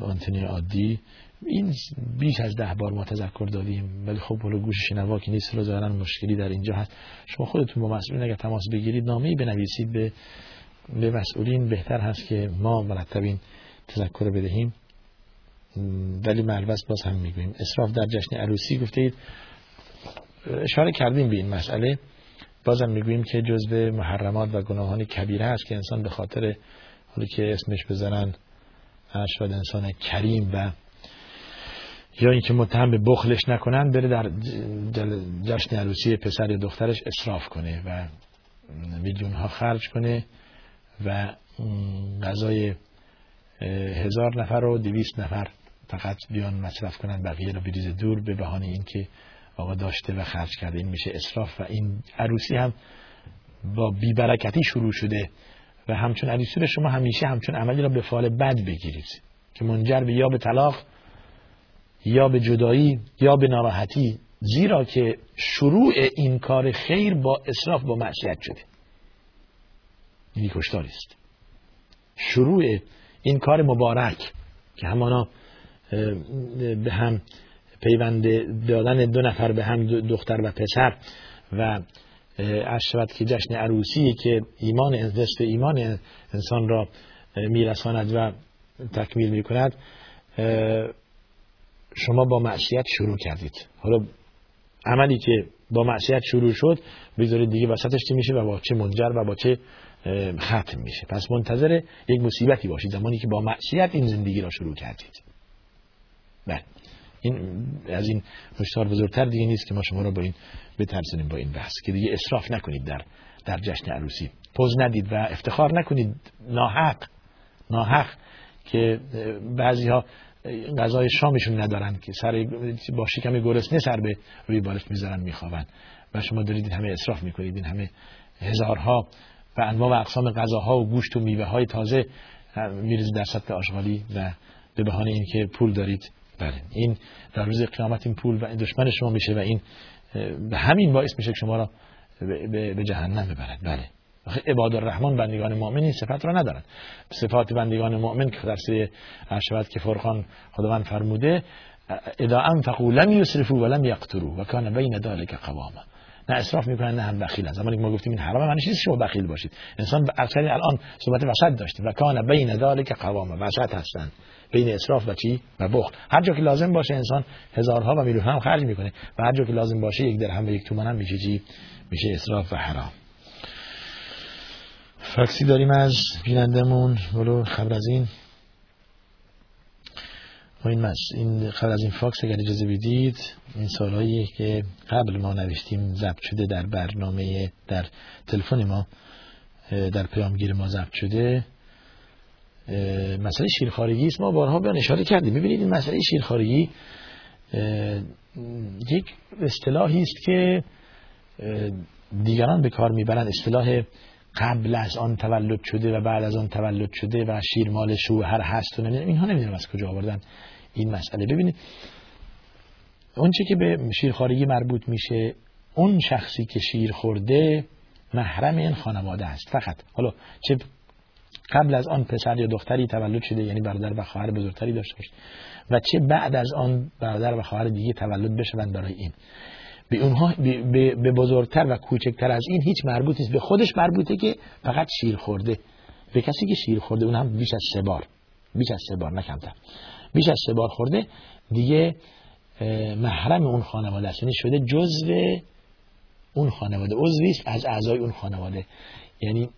آنتنی عادی. این بیش از ده بار ما تذکر دادیم. ولی خب حالا گوش شنوا که نیست رو مشکلی در اینجا هست. شما خودتون با مسئولین اگر تماس بگیرید نامه‌ای بنویسید. به به مسئولین بهتر هست که ما مرتب تذکر بدهیم. ولی ملبس باز هم می‌گوییم. اسراف در جشن عروسی گفتید اشاره کردیم به این مسئله. بازم می‌گوییم که جزء محرمات و گناهان کبیره است که انسان به خاطر حالی که اسمش بزنن شاید انسان کریم و یا اینکه متهم به بخلش نکنن بره در جشن عروسی پسر یا دخترش اصراف کنه و میلیون ها خرج کنه و غذای هزار نفر و دویست نفر فقط بیان مصرف کنن بقیه رو بریز دور به بهانه اینکه آقا داشته و خرج کرده. این میشه اصراف و این عروسی هم با بیبرکتی شروع شده. و همچون عروسی شما همیشه همچون عملی را به فال بد بگیرید که منجر به یا به طلاق یا به جدایی یا به ناراحتی زیرا که شروع این کار خیر با اصراف با معصیت شده. این کشتاری است. شروع این کار مبارک که همانا به هم پیوند دادن دو نفر به هم دختر و پسر و شود که جشن عروسی که ایمان نصف ایمان انسان را میرساند و تکمیل می کند شما با معصیت شروع کردید. حالا عملی که با معصیت شروع شد بذارید دیگه وسطش چی میشه و با چه منجر و با چه ختم میشه. پس منتظر یک مصیبتی باشید زمانی که با معصیت این زندگی را شروع کردید. بله. این از این هشدار بزرگتر دیگه نیست که ما شما را با این بترسونیم با این بحث. که دیگه اصراف نکنید در در جشن عروسی. پوز ندید و افتخار نکنید. ناحق. ناحق که بعضی ها غذای شامشون ندارن که سر با شکم گرسنه سر به روی بالش می‌ذارن میخوابن. و شما دارید همه اصراف می‌کنید. این همه هزارها و انواع و اقسام غذاها و گوشت و میوه های تازه میریزید در سطح آشغالی و به بهانه اینکه پول دارید. بله. این در روز قیامت این پول و دشمن شما میشه و این به همین باعث میشه که شما را به جهنم ببرد. بله. عباد الرحمن بندگان مؤمن این صفت را ندارند صفات بندگان مؤمن که در سوره شود که فرقان خداوند فرموده اذا انفقوا لم يسرفوا ولم يقتروا و کان بین ذلك قواما. نه اسراف می‌کنن نه هم بخیلن. زمانی که ما گفتیم این حرام معنیش نیست شما بخیل باشید. انسان اکثری الان صحبت وسط داشتیم و کان بین ذلك قواما. وسط هستند بین اسراف و چی؟ و بخل هر جا که لازم باشه انسان هزارها و میلیون هم خرج می‌کنه و هر جا که لازم باشه یک درهم و یک تومان هم میشه چی؟ میشه اسراف و حرام. فاکسی داریم از بینندمون ولو خبر از این. ما این, این خبر از این فاکس اگر اجازه بدید این سالهایی که قبل ما نوشتیم ضبط شده در برنامه در تلفن ما در پیامگیر ما ضبط شده. مسئله شیرخارگی است. ما بارها بیان اشاره کردیم. ببینید این مسئله شیرخارگی یک اصطلاحی است که دیگران به کار می‌برند. اصطلاح قبل از آن تولد شده و بعد از آن تولد شده و شیر مال شوهر هست و نمی‌دونم. اینها نمی‌دونم از کجا آوردن این مسئله. ببینید اون چی که به شیرخارگی مربوط میشه اون شخصی که شیر خورده محرم این خانواده است فقط. حالا چه قبل از آن پسر یا دختری تولد شده یعنی برادر و خواهر بزرگتری داشته باشه. و چه بعد از آن برادر و خواهر دیگه تولد بشوند برای این. به اونها به بزرگتر و کوچکتر از این هیچ مربوط نیست. به خودش مربوطه که فقط شیر خورده. به کسی که شیر خورده اون هم بیش از سه بار. بیش از سه بار نه بیش از سه بار خورده دیگه محرم اون خانواده است. یعنی شده جزو اون خانواده. عضوی از اعضای اون خانواده. یعنی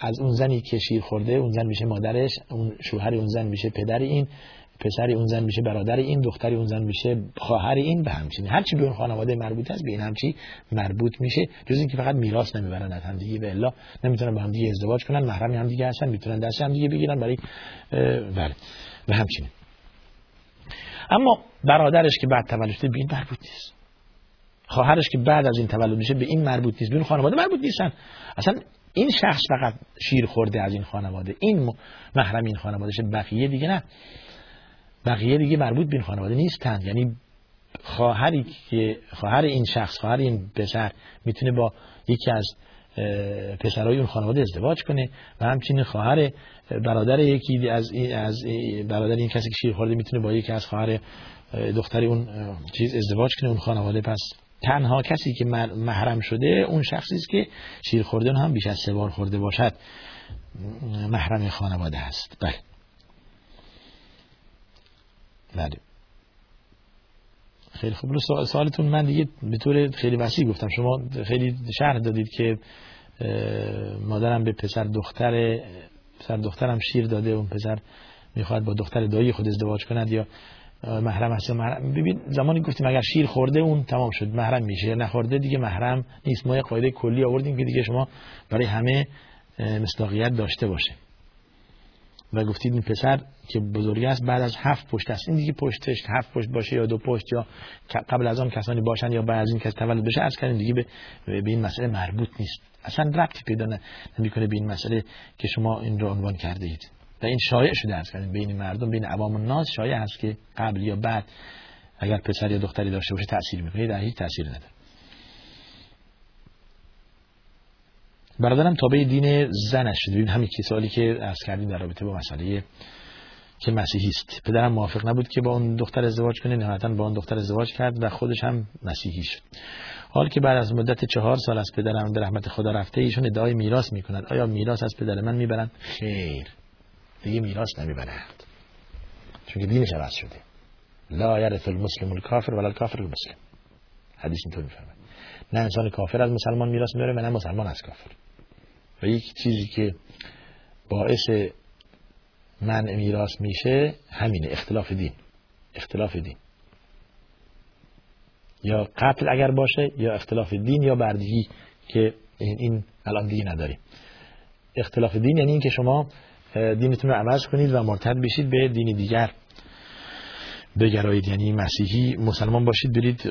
از اون زنی که شیر خورده اون زن میشه مادرش اون شوهر اون زن میشه پدر این پسر اون زن میشه برادر این دختری اون زن میشه خواهر این به همچنین. هر چی به اون خانواده مربوط است به این همچی مربوط میشه. جز اینکه فقط میراث نمی‌برن از هم دیگه به الا نمی‌تونن با هم دیگه ازدواج کنن محرم هم دیگه هستن می‌تونن دست هم دیگه بگیرن برای بله به همچنین. اما برادرش که بعد تولد به این مربوط نیست. خواهرش که بعد از این تولد میشه به این مربوط نیست. به این خانواده مربوط نیستن. اصلا این شخص فقط شیر خورده از این خانواده. این محرم این خانواده بقیه دیگه نه. بقیه دیگه مربوط به این خانواده نیستن. یعنی خواهری که خواهر این شخص خواهر این پسر می‌تونه با یکی از پسرای اون خانواده ازدواج کنه و همچنین خواهر برادر یکی از از برادر این کسی که شیر خورده می‌تونه با یکی از خواهر دختر اون چیز ازدواج کنه اون خانواده. پس تنها کسی که محرم شده اون شخصی است که شیر خورده هم بیش از سه بار خورده باشد. محرم خانواده هست. بله. بله. خیلی خوب. سوالتون من دیگه به طور خیلی وسیع گفتم. شما خیلی شرح دادید که مادرم به پسر دختر پسر دخترم شیر داده اون پسر می‌خواد با دختر دایی خود ازدواج کند یا محرم هست ببین زمانی گفتیم اگر شیر خورده اون تمام شد محرم میشه. نخورده دیگه محرم نیست. ما یه قاعده کلی آوردیم که دیگه شما برای همه مصداقیت داشته باشه و گفتید این پسر که بزرگ است بعد از هفت پشت است. این دیگه پشتش هفت پشت باشه یا دو پشت یا قبل از آن کسانی باشن یا بعد از این کس تولد بشه از کردیم دیگه به, به این مسئله مربوط نیست. اصلا ربطی پیدا نمی‌کنه به این مسئله که شما این رو عنوان کرده اید این شایع شده از کردیم بین مردم بین عوام الناس شایع هست که قبل یا بعد اگر پسر یا دختری داشته باشه تاثیر می‌کنه. در هیچ تاثیر نداره. برادرم تابع دین زنش شده ببین همین سوالی که از کردیم در رابطه با مسئله که مسیحی است. پدرم موافق نبود که با اون دختر ازدواج کنه. نهایتا با اون دختر ازدواج کرد و خودش هم مسیحی شد. حال که بعد از مدت چهار سال از پدرم به رحمت خدا رفته ایشون ادعای میراث می‌کند. آیا میراث از پدر من می‌برند؟ خیر. دیگه میراث نمی‌برند. چون که دینش عوض شده. لا یرث المسلم الکافر ولا الکافر المسلم. حدیث اینطور میفرمه نه انسان کافر از مسلمان میراث می‌بره و نه مسلمان از کافر. و یک چیزی که باعث منع میراث میشه همینه اختلاف دین. اختلاف دین. یا قتل اگر باشه یا اختلاف دین یا بردگی که این الان دیگه نداریم. اختلاف دین یعنی اینکه شما دینتون رو عوض کنید و مرتد بشید به دین دیگر. بگرایید یعنی مسیحی مسلمان باشید برید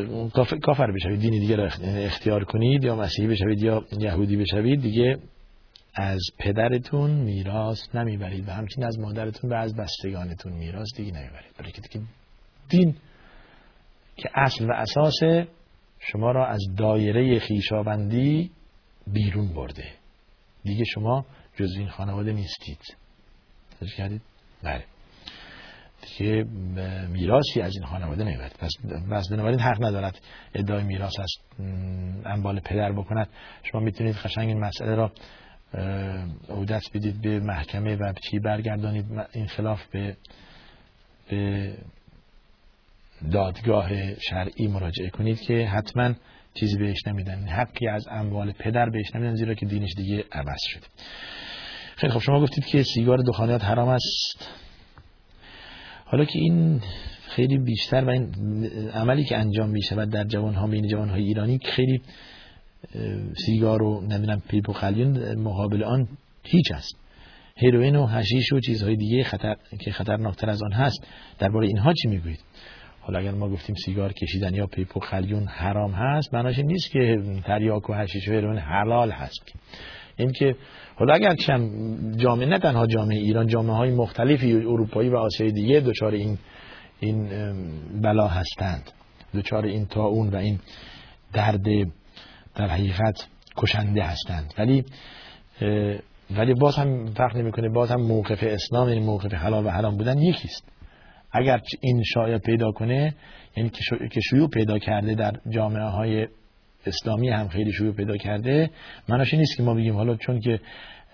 کافر بشوید دین دیگر اختیار کنید یا مسیحی بشوید یا یهودی بشوید دیگه از پدرتون میراث نمی‌برید و همچنین از مادرتون و از بستگانتون میراث دیگه نمی‌برید. برای که دین که اصل و اساس شما را از دایره خیشابندی بیرون برده. دیگه شما جز این خانواده نیستید. توجه کردید؟ بله. دیگه میراثی از این خانواده نمی‌برید پس بس بنابراین حق ندارد ادعای میراث از انبال پدر بکند. شما می‌تونید خشنگ این مسئله را عودت بدید به محکمه و چی برگردانید. این خلاف به به دادگاه شرعی مراجعه کنید که حتما چیزی بهش نمیدن. حقی از اموال پدر بهش نمیدن زیرا که دینش دیگه عوض شده. خیلی خب شما گفتید که سیگار دخانیات حرام است. حالا که این خیلی بیشتر و این عملی که انجام میشه و در جوان ها بین جوان های ایرانی خیلی سیگار و نمی‌دونم پیپ و قلیون مقابل آن هیچ است. هیروین و هشیش و چیزهای دیگه خطر که خطرناکتر از آن هست. درباره اینها چی می‌گویید؟ حالا اگر ما گفتیم سیگار کشیدن یا پیپ و قلیون حرام هست معناش نیست که تریاک و هشیش و هیروین حلال هست. این که حالا اگر چم جامعه نه تنها جامعه ایران جامعه های مختلفی اروپایی و آسیای دیگه دچار این این بلا هستند. دچار این اون و این درد در حقیقت کشنده هستند. ولی ولی باز هم فرق نمی‌کنه باز هم موقف اسلام یعنی موقف حلال و حرام بودن یکیست. اگر این شایع پیدا کنه یعنی که شیوع پیدا کرده در جامعه های اسلامی هم خیلی شیوع پیدا کرده. مناشی نیست که ما بگیم حالا چون که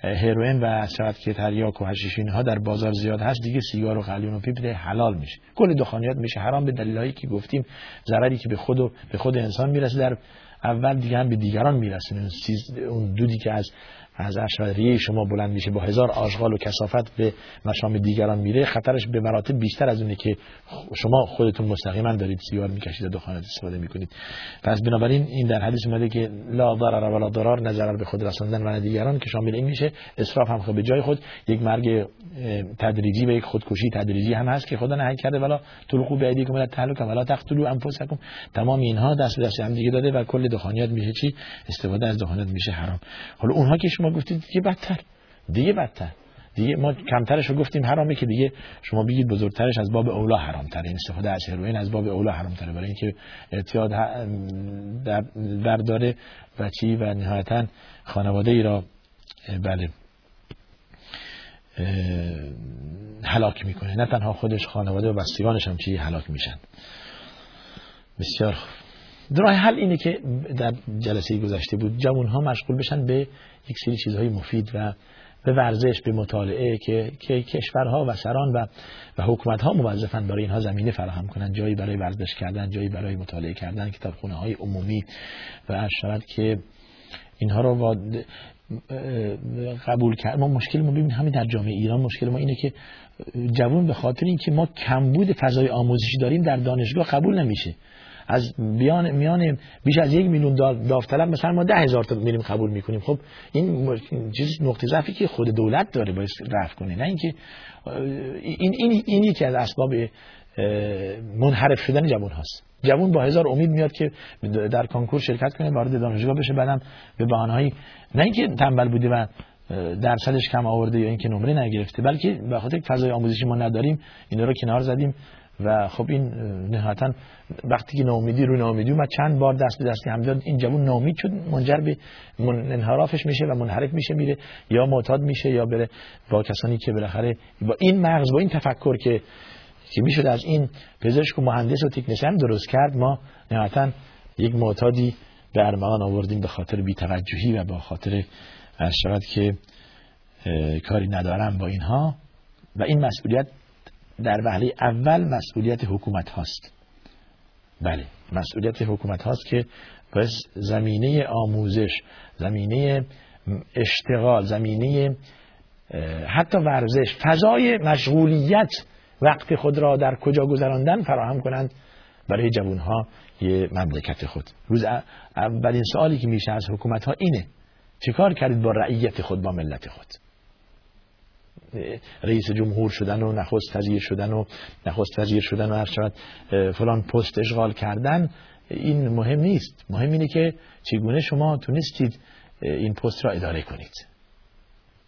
هروئن و شاید که تریاک و حشیشین ها در بازار زیاد هست دیگه سیگار و خلیون و پیپ حلال میشه. کل دخانیات میشه. حرام به دلیلایی که گفتیم ضرری که به خود و به خود انسان می‌رسه. در اول دیگه هم به دیگران می‌رسه. اون دودی که از از اشعریه شما بلند میشه با هزار آشغال و کسافت به مشام دیگران میره خطرش به مراتب بیشتر از اونه که شما خودتون مستقیما دارید سیگار می‌کشید و دخانت استفاده می‌کنید. پس بنابراین این در حدیث اومده که لا ضرر ولا ضرار نظر به خود رساندن و دیگران که شامل این میشه. اسراف هم خب به جای خود یک مرگ تدریجی و یک خودکشی تدریجی هم هست که خدا نهی کرده. ولی طلقو به ایدیکم ولا تهلکم ولا تقتلوا انفسکم. تمام اینها دست دست هم دیگه داده و کل دخانیات میشه چی؟ استفاده از دخانیات میشه حرام. حالا اونها که شما گفتید دیگه بدتر. دیگه بدتر. دیگه ما کمترش رو گفتیم حرامه که دیگه شما بگید بزرگترش از باب اولا حرام تره این استفاده از هروئین از باب اولا حرام تره برای اینکه اعتیاد برداره و چی و نهایتا خانواده ای را بله هلاک می‌کنه. نه تنها خودش خانواده و بستگانش هم چی هلاک میشن. بسیار راه حل اینه که در جلسه گذشته بود جوان ها مشغول بشن به یک سری چیزهای مفید و به ورزش به مطالعه که, که کشورها و سران و, و حکومت ها موظفن برای اینها زمینه فراهم کنند جایی برای ورزش کردن جایی برای مطالعه کردن کتابخونه های عمومی و شود که اینها رو با قبول کرد. ما مشکل ما ببین همین در جامعه ایران مشکل ما اینه که جوان به خاطر اینکه ما کمبود فضای آموزشی داریم در دانشگاه قبول نمیشه. از بیان میان بیش از یک میلیون داوطلب مثلا ما ده هزار تا میریم قبول می‌کنیم. خب این چیز نقطه ضعفی که خود دولت داره باید رفع کنه. نه اینکه این این این یکی از اسباب منحرف شدن جوان هاست. جوان با هزار امید میاد که در کنکور شرکت کنه وارد دانشگاه بشه بعدم به بهانه‌ای نه اینکه تنبل بوده و درصدش کم آورده یا اینکه نمره نگرفته بلکه به خاطر فضای آموزشی ما نداریم اینا رو کنار زدیم. و خب این نهایتا وقتی که ناامیدی رو ناامیدی اومد چند بار دست به دستی هم داد. این جوون ناامید شد منجر به انحرافش میشه و منحرف میشه میره یا معتاد میشه یا بره با کسانی که بالاخره با این مغز با این تفکر که که می‌شد از این پزشک و مهندس و تکنسین درست کرد ما نهایتا یک معتادی به ارمغان آوردیم به خاطر بیتوجهی و با خاطر از که کاری ندارم با اینها. و این مسئولیت در وهله اول مسئولیت حکومت هاست. بله مسئولیت حکومت هاست که باید زمینه آموزش زمینه اشتغال زمینه حتی ورزش فضای مشغولیت وقت خود را در کجا گذراندن فراهم کنند برای جوانها یه مملکت خود. روز اولین سوالی که میشه از حکومت ها اینه چه کار کردید با رعیت خود با ملت خود؟ رئیس جمهور شدن و نخست وزیر شدن و نخست وزیر شدن و هر شود فلان پست اشغال کردن این مهم نیست. مهم اینه که چگونه شما تونستید این پست را اداره کنید.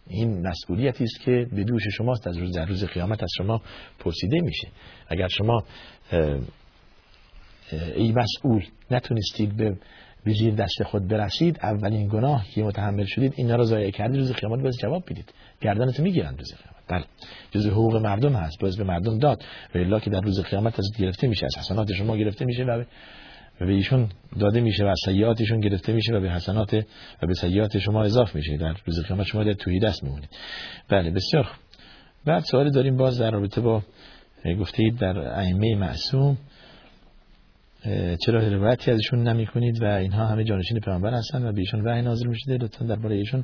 این مسئولیتی است که به دوش شماست. از روز در روز قیامت از شما پرسیده میشه. اگر شما ای مسئول نتونستید به به زیر دست خود برسید اولین گناه که متحمل شدید اینا رو ضایع کردید روز قیامت باز جواب بدید گردنت می‌گیرن روز قیامت. بله. جز حقوق مردم هست باز به مردم داد. و الا که در روز قیامت از گرفته میشه از حسنات شما گرفته میشه و به ایشون داده میشه و از سیئاتشون گرفته میشه و به حسنات و به سیئات شما اضافه میشه. در روز قیامت شما در توهی دست میمونید. بله بسیار بعد سوالی داریم باز در رابطه با گفته اید در ائمه معصوم. چرا روایتی ازشون نمی کنید و اینها همه جانشین پیامبر هستن و به ایشون وحی نازل میشه لطفا درباره ایشون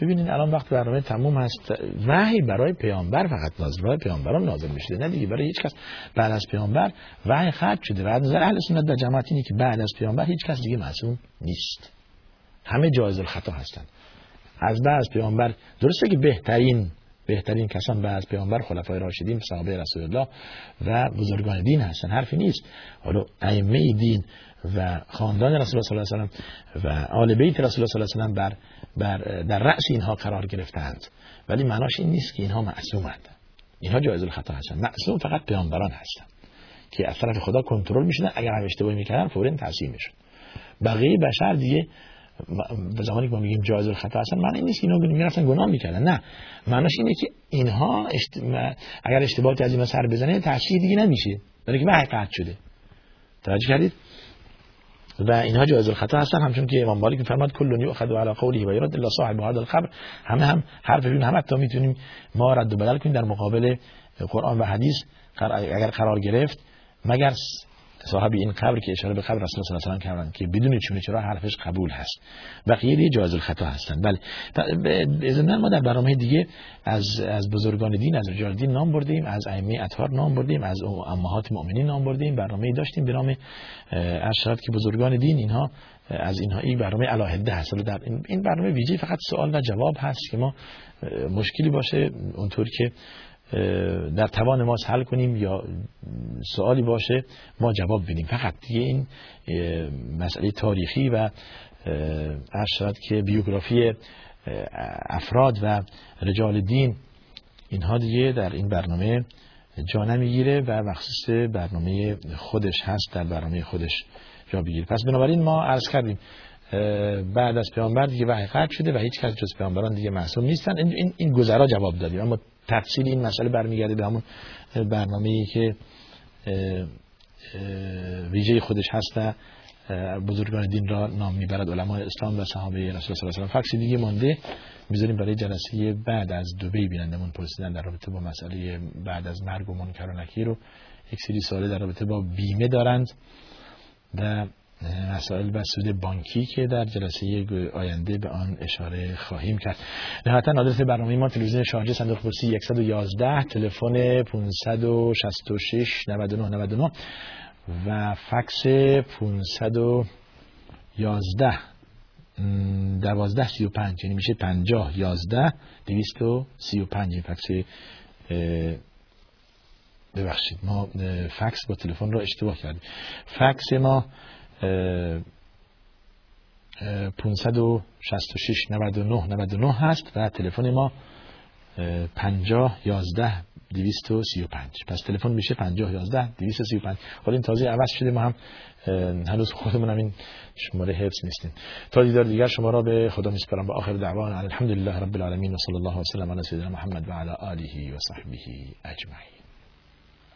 ببینید الان وقت برنامه تموم هست. وحی برای پیامبر فقط نازل برای پیامبران نازل میشه نه دیگه برای هیچ کس. بعد از پیامبر وحی ختم شده و از اهل سنت و جماعت اینه که بعد از پیامبر هیچ کس دیگه معصوم نیست. همه جایز الخطا هستن. از بعد از پیامبر درسته که بهترین بهترین کسان بعد از پیامبر خلفای راشدین صحابه رسول الله و بزرگان دین هستن. حرفی نیست. حالا ائمه دین و خاندان رسول الله صلی الله علیه و و آل بیت رسول الله صلی الله علیه و بر, بر در رأس اینها قرار گرفتند ولی معناش این نیست که اینها معصومند اینها جایز الخطا هستند معصوم فقط پیامبران هستند که از طرف خدا کنترل می‌شدن. اگر هم اشتباهی می‌کردن فورا تحسین می‌شد. بقیه بشر دیگه به زمانی که ما میگیم جایز الخطا هستن معنی نیست اینا می‌رفتن گناه می‌کردن نه. معناش اینه که اینها اشت... اگر اشتباهی از اینا سر بزنه تشریح دیگه نمیشه. برای که قطع شده. توجه کردید؟ و اینها جایز الخطا هستن. همچون که امام مالک فرماد کل یؤخذ علی قوله و یرد الا صاحب هذا القبر همه هم حرفشون هم حتی می‌تونیم ما رد و بدل کنیم در مقابل قرآن و حدیث اگر قرار گرفت. مگر صاحب این قبر که اشاره به قبر رسول الله صلی الله علیه که بدون چونه چرا حرفش قبول هست؟ بقیه دیگه جایز الخطا هستن. بله. اذن ما در برنامه دیگه از از بزرگان دین از رجال دین نام بردیم از ائمه اطهار نام بردیم از امهات مؤمنین نام بردیم برنامه داشتیم به نام ارشاد که بزرگان دین اینها از اینها این برنامه علاهده هست. در این برنامه ویژه فقط سوال و جواب هست که ما مشکلی باشه. اونطوری که در توان ما حل کنیم یا سوالی باشه ما جواب بدیم. فقط دیگه این مسئله تاریخی و ارشد که بیوگرافی افراد و رجال دین اینها دیگه در این برنامه جا نمی‌گیره و مخصوص برنامه خودش هست در برنامه خودش جا بگیره. پس بنابراین ما عرض کردیم بعد از پیامبر دیگه وحی شده و هیچ کس جز پیامبران دیگه معصوم نیستن. این این گذرا جواب دادیم اما تفصیل این مسئله برمیگرده به همون برنامه ای که ویژه خودش هست بزرگان دین را نام می‌برد. علمای اسلام و صحابه رسول صلی الله علیه و فکس دیگه مانده. می‌ذاریم برای جلسه بعد از دبی بینندمون پرسیدن در رابطه با مسئله بعد از مرگ و منکر و نکیر و یک سری سواله در رابطه با بیمه دارند و مسائل بسود بانکی که در جلسه آینده به آن اشاره خواهیم کرد. نهایتا آدرس برنامه ما تلویزیون شارجه صندوق پستی 111 تلفن 566 99 99 و فکس 511 12 35 یعنی میشه 50 11 235 این فکس ببخشید ما فکس با تلفن رو اشتباه کردیم. فکس ما 566 99 99 هست و تلفن ما 50 11 235 پس تلفن میشه 50 11 235 حالا این تازه عوض شده ما هم هنوز خودمون هم این شماره حفظ نیستیم. تا دیدار دیگر شما را به خدا میسپارم. با آخر دعوان الحمدلله رب العالمین و صلی الله و سلم علی سیدنا محمد و علی آله و صحبه اجمعین.